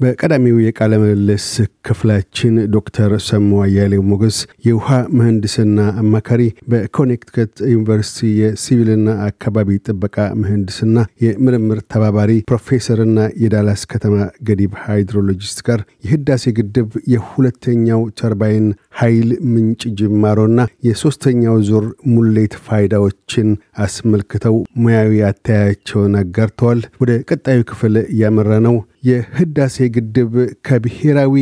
በቀዳሚው የቃለ ምልልስ ክፍላችን ዶክተር ሰሙ አያሌው ሞገስ የውሃ ምህንድስና አማካሪ፣ በኮኔክቲከት ዩኒቨርሲቲ የሲቪልና አካባቢ ጥበቃ ምህንድስና የምርምር ተባባሪ ፕሮፌሰርና የዳላስ ከተማ ግድብ hydrologist ጋር የህዳሴ ግድብ የሁለተኛው ተርባይን ኃይል ምንጭ ጅማሮና የሶስተኛው ዙር ሙሌት ፋይዳዎችን አስመልክተው ሙያዊ አተያያቸውን አጋርተዋል። ወደ ቀጣዩ ክፍል ያመራ ነው የህዳሴ ግድብ ከብሔራዊ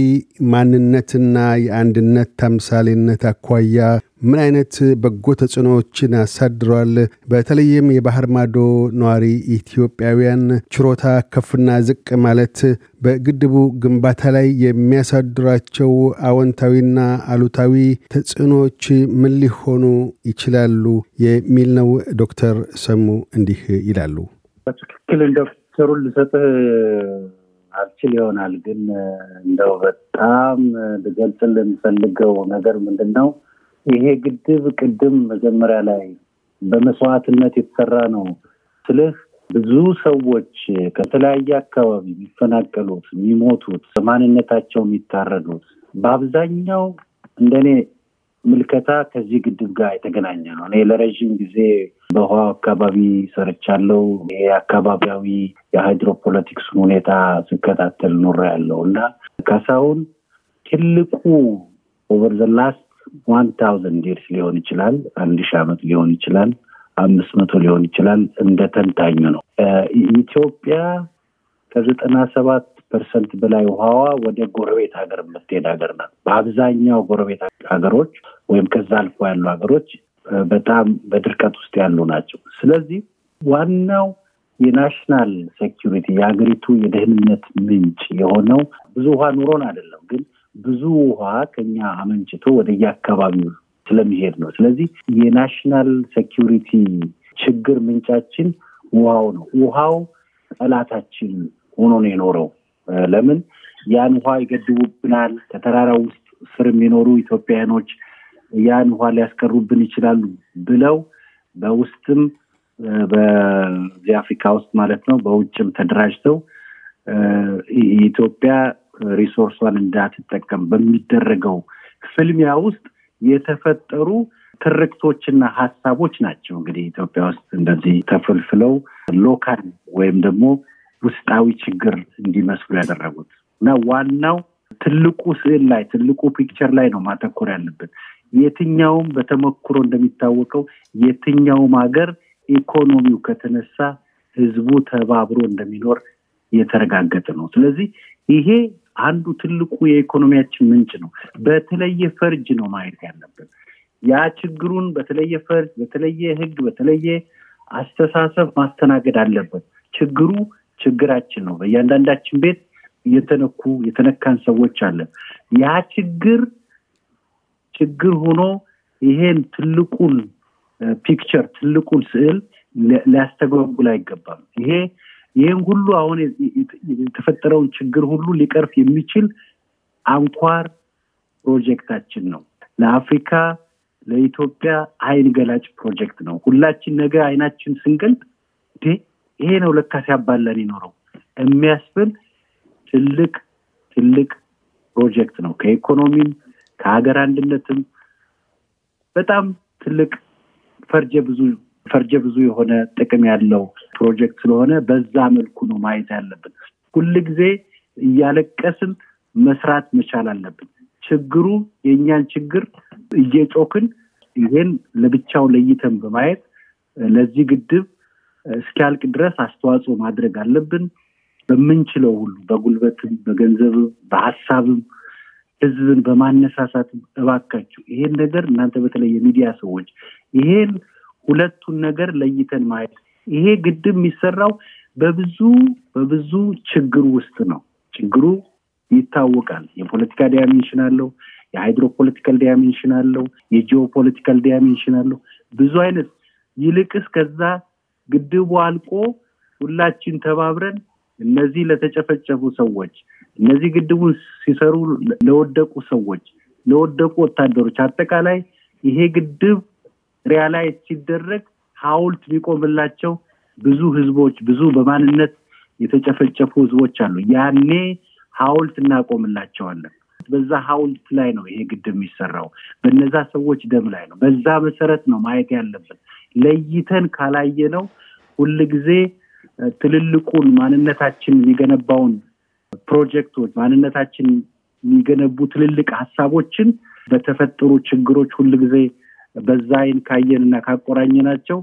ማንነትና የአንድነት ተምሳሌትነት አኳያ ምን አይነት በጎ ተጽዕኖዎችን አሳድረዋል? በተለይም የባህር ማዶ ነዋሪ ኢትዮጵያውያን ችሮታ ከፍና ዝቅ ማለት በግድቡ ግንባታ ላይ የሚያሳድሯቸው አዎንታዊና አሉታዊ ተጽዕኖዎች ምን ሊሆኑ ይችላሉ? የሚል ነው። ዶክተር ሰሙ እንዲህ ይላሉ። በትክክል እንደ ዶክተሩን ልሰጥህ አልችል ይሆናል ግን እንደው በጣም ልገልጽልህ የምፈልገው ነገር ምንድን ነው? ይሄ ግድብ ቅድም መጀመሪያ ላይ በመስዋዕትነት የተሰራ ነው ስልህ ብዙ ሰዎች ከተለያየ አካባቢ የሚፈናቀሉት፣ የሚሞቱት፣ በማንነታቸው የሚታረዱት በአብዛኛው እንደኔ ምልከታ ከዚህ ግድብ ጋር የተገናኘ ነው። እኔ ለረዥም ጊዜ በውሃ አካባቢ ሰርቻለሁ። ይሄ አካባቢያዊ የሃይድሮፖለቲክስን ሁኔታ ስከታተል ኖረ ያለው እና ካሳሁን ትልቁ over the last one thousand years ሊሆን ይችላል፣ አንድ ሺህ ዓመት ሊሆን ይችላል፣ አምስት መቶ ሊሆን ይችላል። እንደ ተንታኙ ነው። ኢትዮጵያ ከዘጠና ሰባት percent በላይ ውሃዋ ወደ ጎረቤት ሀገር የምትሄድ ሀገር ናት። በአብዛኛው ጎረቤት ሀገሮች ወይም ከዛ አልፎ ያሉ ሀገሮች በጣም በድርቀት ውስጥ ያሉ ናቸው። ስለዚህ ዋናው የ national security የሀገሪቱ የደህንነት ምንጭ የሆነው ብዙ ውሃ ኖሮን አይደለም፣ ግን ብዙ ውሃ ከኛ አመንጭቶ ወደየአካባቢው ስለሚሄድ ነው። ስለዚህ የ national security ችግር ምንጫችን ውሃው ነው። ውሃው ጠላታችን ሆኖ ነው የኖረው። ለምን ያን ውሃ ይገድቡብናል። ከተራራው ውስጥ ስር የሚኖሩ ኢትዮጵያውያኖች ያን ውሃ ሊያስቀሩብን ይችላሉ ብለው በውስጥም በዚህ አፍሪካ ውስጥ ማለት ነው በውጭም ተደራጅተው ኢትዮጵያ resource ኧን እንዳትጠቀም በሚደረገው ፍልሚያ ውስጥ የተፈጠሩ ትርክቶችና ሀሳቦች ናቸው። እንግዲህ ኢትዮጵያ ውስጥ እንደዚህ ተፈልፍለው local ወይም ደግሞ ውስጣዊ ችግር እንዲመስሉ ያደረጉት እና ዋናው ትልቁ ስዕል ላይ ትልቁ picture ላይ ነው ማተኮር ያለብን። የትኛውም በተሞክሮ እንደሚታወቀው የትኛውም ሀገር ኢኮኖሚው ከተነሳ ህዝቡ ተባብሮ እንደሚኖር የተረጋገጠ ነው። ስለዚህ ይሄ አንዱ ትልቁ የኢኮኖሚያችን ምንጭ ነው። በተለየ ፈርጅ ነው ማየት ያለብን። ያ ችግሩን በተለየ ፈርጅ፣ በተለየ ህግ፣ በተለየ አስተሳሰብ ማስተናገድ አለበት። ችግሩ ችግራችን ነው። በእያንዳንዳችን ቤት የተነኩ የተነካን ሰዎች አለን። ያ ችግር ችግር ሆኖ ይሄን ትልቁን picture ትልቁን ስዕል ሊያስተጓጉል አይገባም። ይሄ ይህን ሁሉ አሁን የተፈጠረውን ችግር ሁሉ ሊቀርፍ የሚችል አንኳር ፕሮጀክታችን ነው። ለአፍሪካ ለኢትዮጵያ አይን ገላጭ ፕሮጀክት ነው። ሁላችን ነገ አይናችን ስንገልጥ ይሄ ነው ለካ ሲያባላን የኖረው የሚያስብል ትልቅ ትልቅ ፕሮጀክት ነው። ከኢኮኖሚም ከሀገር አንድነትም በጣም ትልቅ ፈርጀ ብዙ ፈርጀ ብዙ የሆነ ጥቅም ያለው ፕሮጀክት ስለሆነ በዛ መልኩ ነው ማየት ያለብን። ሁል ጊዜ እያለቀስን መስራት መቻል አለብን። ችግሩ የእኛን ችግር እየጮክን ይሄን ለብቻው ለይተን በማየት ለዚህ ግድብ እስኪያልቅ ድረስ አስተዋጽኦ ማድረግ አለብን። በምንችለው ሁሉ በጉልበትም፣ በገንዘብም፣ በሀሳብም ህዝብን በማነሳሳትም እባካችሁ ይሄን ነገር እናንተ በተለይ የሚዲያ ሰዎች ይሄን ሁለቱን ነገር ለይተን ማየት ይሄ ግድብ የሚሰራው በብዙ በብዙ ችግር ውስጥ ነው። ችግሩ ይታወቃል። የፖለቲካ dimension አለው። የ hydropolitical dimension አለው። የ geopolitical dimension አለው። ብዙ አይነት ይልቅስ ከዛ ግድቡ አልቆ ሁላችን ተባብረን እነዚህ ለተጨፈጨፉ ሰዎች፣ እነዚህ ግድቡን ሲሰሩ ለወደቁ ሰዎች፣ ለወደቁ ወታደሮች አጠቃላይ ይሄ ግድብ realize ሲደረግ ሀውልት የሚቆምላቸው ብዙ ህዝቦች ብዙ በማንነት የተጨፈጨፉ ህዝቦች አሉ። ያኔ ሀውልት እናቆምላቸዋለን። በዛ ሀውልት ላይ ነው ይሄ ግድብ የሚሰራው፣ በነዛ ሰዎች ደም ላይ ነው። በዛ መሰረት ነው ማየት ያለብን። ለይተን ካላየ ነው ሁል ጊዜ ትልልቁን ማንነታችን የሚገነባውን ፕሮጀክቶች ማንነታችን የሚገነቡ ትልልቅ ሀሳቦችን በተፈጠሩ ችግሮች ሁል ጊዜ በዛ አይን ካየን እና ካቆራኘናቸው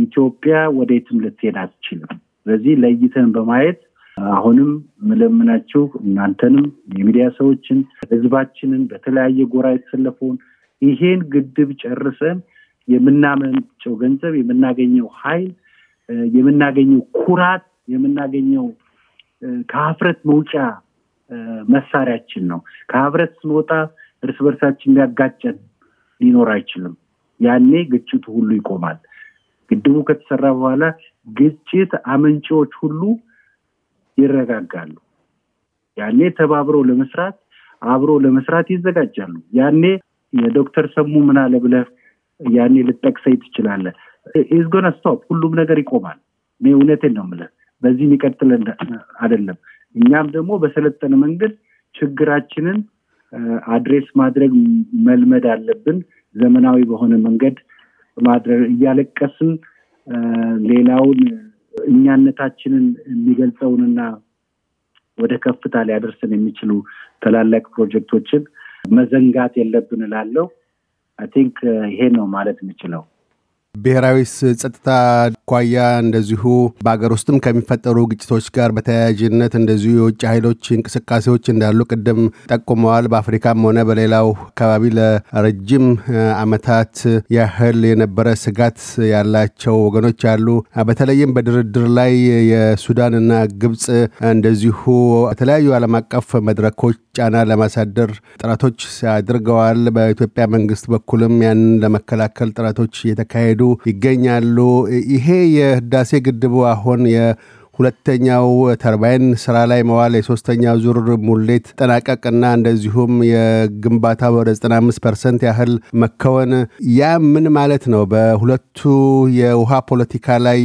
ኢትዮጵያ ወዴትም ልትሄድ አትችልም። ስለዚህ ለይተን በማየት አሁንም ምለምናችሁ እናንተንም የሚዲያ ሰዎችን ህዝባችንን በተለያየ ጎራ የተሰለፈውን ይሄን ግድብ ጨርሰን የምናመንጨው ገንዘብ የምናገኘው ኃይል የምናገኘው ኩራት የምናገኘው ከሀፍረት መውጫ መሳሪያችን ነው። ከህብረት ስንወጣ እርስ በርሳችን ሊያጋጨን ሊኖር አይችልም። ያኔ ግጭቱ ሁሉ ይቆማል። ግድቡ ከተሰራ በኋላ ግጭት አመንጪዎች ሁሉ ይረጋጋሉ። ያኔ ተባብረው ለመስራት አብሮ ለመስራት ይዘጋጃሉ። ያኔ የዶክተር ሰሙ ምን አለ ብለህ ያኔ ልጠቅሰኝ ትችላለህ። is gonna stop ሁሉም ነገር ይቆማል። እውነቴን ነው የምልህ። በዚህ የሚቀጥል አይደለም። እኛም ደግሞ በሰለጠነ መንገድ ችግራችንን address ማድረግ መልመድ አለብን። ዘመናዊ በሆነ መንገድ ማድረግ እያለቀስን ሌላውን እኛነታችንን የሚገልጸውንና ወደ ከፍታ ሊያደርስን የሚችሉ ታላላቅ ፕሮጀክቶችን መዘንጋት የለብን እላለሁ። I think ይሄ ነው ማለት የምችለው። ብሔራዊ ጸጥታ አኳያ እንደዚሁ በሀገር ውስጥም ከሚፈጠሩ ግጭቶች ጋር በተያያዥነት እንደዚሁ የውጭ ኃይሎች እንቅስቃሴዎች እንዳሉ ቅድም ጠቁመዋል። በአፍሪካም ሆነ በሌላው አካባቢ ለረጅም ዓመታት ያህል የነበረ ስጋት ያላቸው ወገኖች አሉ። በተለይም በድርድር ላይ የሱዳንና ግብፅ እንደዚሁ የተለያዩ ዓለም አቀፍ መድረኮች ጫና ለማሳደር ጥረቶች አድርገዋል። በኢትዮጵያ መንግስት በኩልም ያንን ለመከላከል ጥረቶች እየተካሄዱ ይገኛሉ። ይሄ የህዳሴ ግድቡ አሁን ሁለተኛው ተርባይን ስራ ላይ መዋል የሶስተኛው ዙር ሙሌት መጠናቀቅና እንደዚሁም የግንባታ ወደ 95 percent ያህል መከወን ያ ምን ማለት ነው? በሁለቱ የውሃ ፖለቲካ ላይ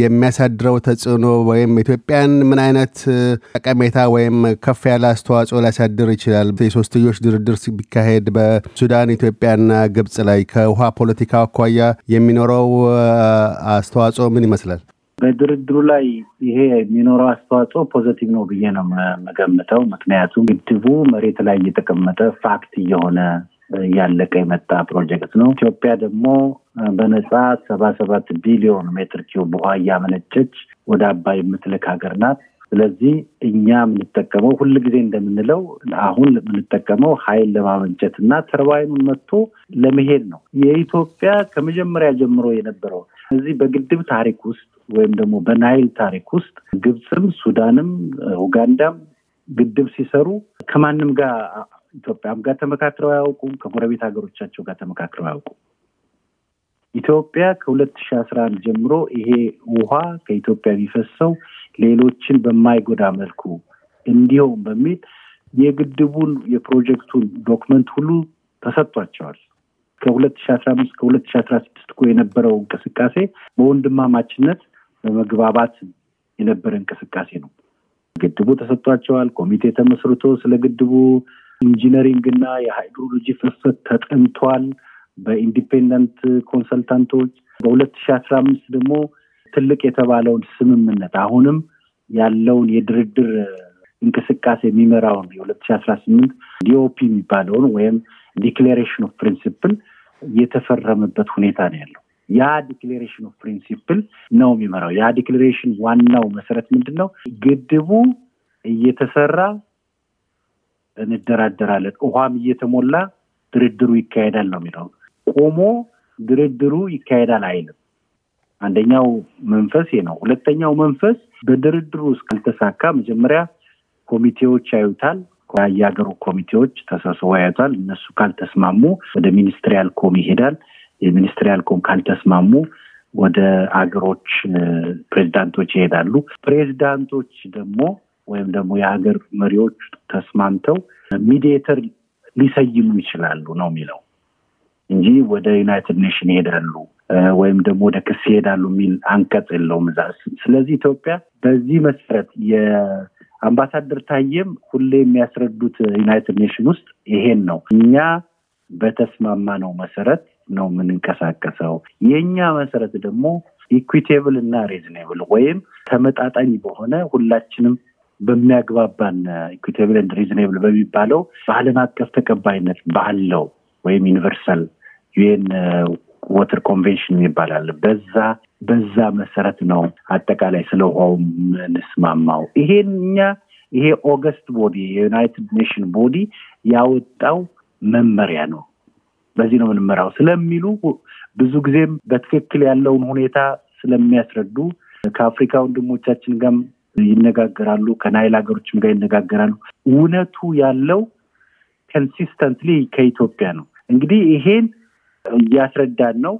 የሚያሳድረው ተጽዕኖ ወይም ኢትዮጵያን ምን አይነት ጠቀሜታ ወይም ከፍ ያለ አስተዋጽኦ ሊያሳድር ይችላል? የሶስትዮሽ ድርድር ቢካሄድ በሱዳን ኢትዮጵያና ግብፅ ላይ ከውሃ ፖለቲካ አኳያ የሚኖረው አስተዋጽኦ ምን ይመስላል? በድርድሩ ላይ ይሄ የሚኖረው አስተዋጽኦ positive ነው ብዬ ነው የምገምተው። ምክንያቱም ግድቡ መሬት ላይ እየተቀመጠ ፋክት እየሆነ እያለቀ የመጣ ፕሮጀክት ነው። ኢትዮጵያ ደግሞ በነፃ ሰባ ሰባት ቢሊዮን ሜትር ኪዩብ ውሃ እያመነጨች ወደ አባይ የምትልክ ሀገር ናት። ስለዚህ እኛ የምንጠቀመው ሁል ጊዜ እንደምንለው አሁን የምንጠቀመው ኃይል ለማመንጨት እና ተርባይኑን መጥቶ ለመሄድ ነው። የኢትዮጵያ ከመጀመሪያ ጀምሮ የነበረው እዚህ በግድብ ታሪክ ውስጥ ወይም ደግሞ በናይል ታሪክ ውስጥ ግብፅም፣ ሱዳንም፣ ኡጋንዳም ግድብ ሲሰሩ ከማንም ጋር ኢትዮጵያም ጋር ተመካክረው አያውቁም። ከጎረቤት ሀገሮቻቸው ጋር ተመካክረው አያውቁም። ኢትዮጵያ ከሁለት ሺህ አስራ አንድ ጀምሮ ይሄ ውሃ ከኢትዮጵያ የሚፈሰው ሌሎችን በማይጎዳ መልኩ እንዲሁም በሚል የግድቡን የፕሮጀክቱን document ሁሉ ተሰጥቷቸዋል። ከሁለት ሺ አስራ አምስት ከሁለት ሺ አስራ ስድስት እኮ የነበረው እንቅስቃሴ በወንድማማችነት በመግባባት የነበረ እንቅስቃሴ ነው። ግድቡ ተሰጥቷቸዋል። ኮሚቴ ተመስርቶ ስለ ግድቡ engineering እና የ hydrology ፍሰት ተጠንቷል በ independent consultant ኦች። በሁለት ሺ አስራ አምስት ደግሞ ትልቅ የተባለውን ስምምነት አሁንም ያለውን የድርድር እንቅስቃሴ የሚመራውን የሁለት ሺ አስራ ስምንት DoP የሚባለውን ወይም declaration of principle የተፈረመበት ሁኔታ ነው ያለው። ያ declaration of principle ነው የሚመራው። ያ declaration ዋናው መሰረት ምንድን ነው? ግድቡ እየተሰራ እንደራደራለን፣ ውሃም እየተሞላ ድርድሩ ይካሄዳል ነው የሚለው። ቆሞ ድርድሩ ይካሄዳል አይልም። አንደኛው መንፈስ ነው። ሁለተኛው መንፈስ በድርድሩ ውስጥ ካልተሳካ መጀመሪያ ኮሚቴዎች ያዩታል። የሀገሩ ኮሚቴዎች ተሰብስበው ያዩታል። እነሱ ካልተስማሙ ወደ ministerial com ይሄዳል። የ ministerial com ካልተስማሙ ወደ አገሮች ፕሬዚዳንቶች ይሄዳሉ። ፕሬዚዳንቶች ደግሞ ወይም ደግሞ የሀገር መሪዎች ተስማምተው mediator ሊሰይሙ ይችላሉ ነው የሚለው እንጂ ወደ United Nation ይሄዳሉ ወይም ደግሞ ወደ ክስ ይሄዳሉ የሚል አንቀጽ የለውም እዛ። ስለዚህ ኢትዮጵያ በዚህ መሰረት የአምባሳደር ታዬም ሁሌ የሚያስረዱት United Nation ውስጥ ይሄን ነው። እኛ በተስማማነው መሰረት ነው የምንንቀሳቀሰው። የእኛ መሰረት ደግሞ equitable እና reasonable ወይም ተመጣጣኝ በሆነ ሁላችንም በሚያግባባን equitable and reasonable በሚባለው በዓለም አቀፍ ተቀባይነት ባለው ወይም universal UN water convention ይባላል። በዛ በዛ መሰረት ነው አጠቃላይ ስለ ውሃው የምንስማማው። ይሄን እኛ ይሄ august body የ United Nation body ያወጣው መመሪያ ነው። በዚህ ነው የምንመራው ስለሚሉ ብዙ ጊዜም በትክክል ያለውን ሁኔታ ስለሚያስረዱ ከአፍሪካ ወንድሞቻችን ጋር ይነጋገራሉ፣ ከናይል ሀገሮችም ጋር ይነጋገራሉ። እውነቱ ያለው consistently ከኢትዮጵያ ነው። እንግዲህ ይሄን እያስረዳን ነው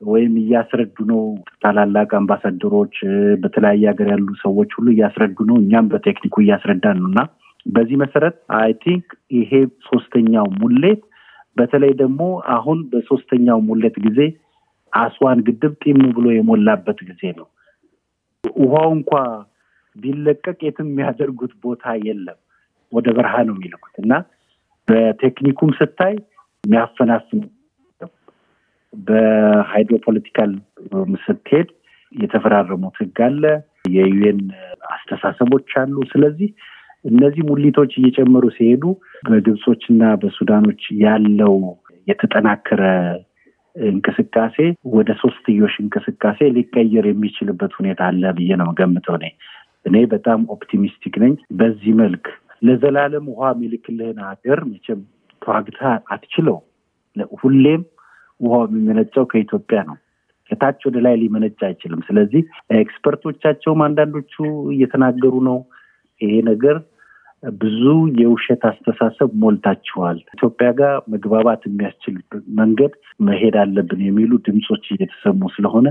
ወይም እያስረዱ ነው። ታላላቅ አምባሳደሮች፣ በተለያየ ሀገር ያሉ ሰዎች ሁሉ እያስረዱ ነው። እኛም በ technic ኡ እያስረዳን ነው እና በዚህ መሰረት I think ይሄ ሶስተኛው ሙሌት በተለይ ደግሞ አሁን በሶስተኛው ሙሌት ጊዜ አስዋን ግድብ ጢም ብሎ የሞላበት ጊዜ ነው። ውሃው እንኳ ቢለቀቅ የትም የሚያደርጉት ቦታ የለም። ወደ በረሃ ነው የሚልኩት እና በቴክኒኩም ስታይ የሚያፈናፍን በ hydropolitical ስትሄድ የተፈራረሙት ህግ አለ፣ የ UN አስተሳሰቦች አሉ። ስለዚህ እነዚህ ሙሊቶች እየጨመሩ ሲሄዱ በግብጾች እና በሱዳኖች ያለው የተጠናከረ እንቅስቃሴ ወደ ሶስትዮሽ እንቅስቃሴ ሊቀየር የሚችልበት ሁኔታ አለ ብዬ ነው ገምተው። እኔ እኔ በጣም optimistic ነኝ። በዚህ መልክ ለዘላለም ውሃ የሚልክልህን ሀገር መቼም ተዋግታ አትችለው። ሁሌም ውሃው የሚመነጨው ከኢትዮጵያ ነው። ከታች ወደ ላይ ሊመነጭ አይችልም። ስለዚህ expert ኦቻቸውም አንዳንዶቹ እየተናገሩ ነው ይሄ ነገር ብዙ የውሸት አስተሳሰብ ሞልታችኋል፣ ኢትዮጵያ ጋር መግባባት የሚያስችል መንገድ መሄድ አለብን የሚሉ ድምፆች እየተሰሙ ስለሆነ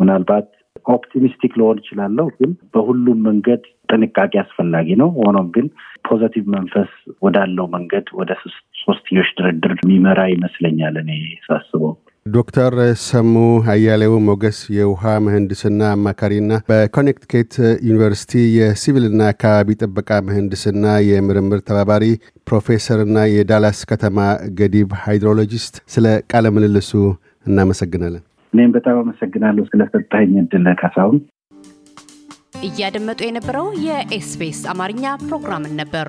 ምናልባት optimistic ልሆን እችላለሁ፣ ግን በሁሉም መንገድ ጥንቃቄ አስፈላጊ ነው። ሆኖም ግን positive መንፈስ ወዳለው መንገድ ወደ ሶስትዮሽ ድርድር የሚመራ ይመስለኛል እኔ ሳስበው። ዶክተር ሰሙ አያሌው ሞገስ የውሃ ምህንድስና አማካሪና በኮኔክቲኬት ዩኒቨርሲቲ የሲቪልና አካባቢ ጥበቃ ምህንድስና የምርምር ተባባሪ ፕሮፌሰርና የዳላስ ከተማ ግድብ hydrologist፣ ስለ ቃለ ምልልሱ እናመሰግናለን። እኔም በጣም አመሰግናለሁ ስለሰጠኝ እድል ካሳሁን። እያደመጡ የነበረው የኤስቢኤስ አማርኛ ፕሮግራምን ነበር።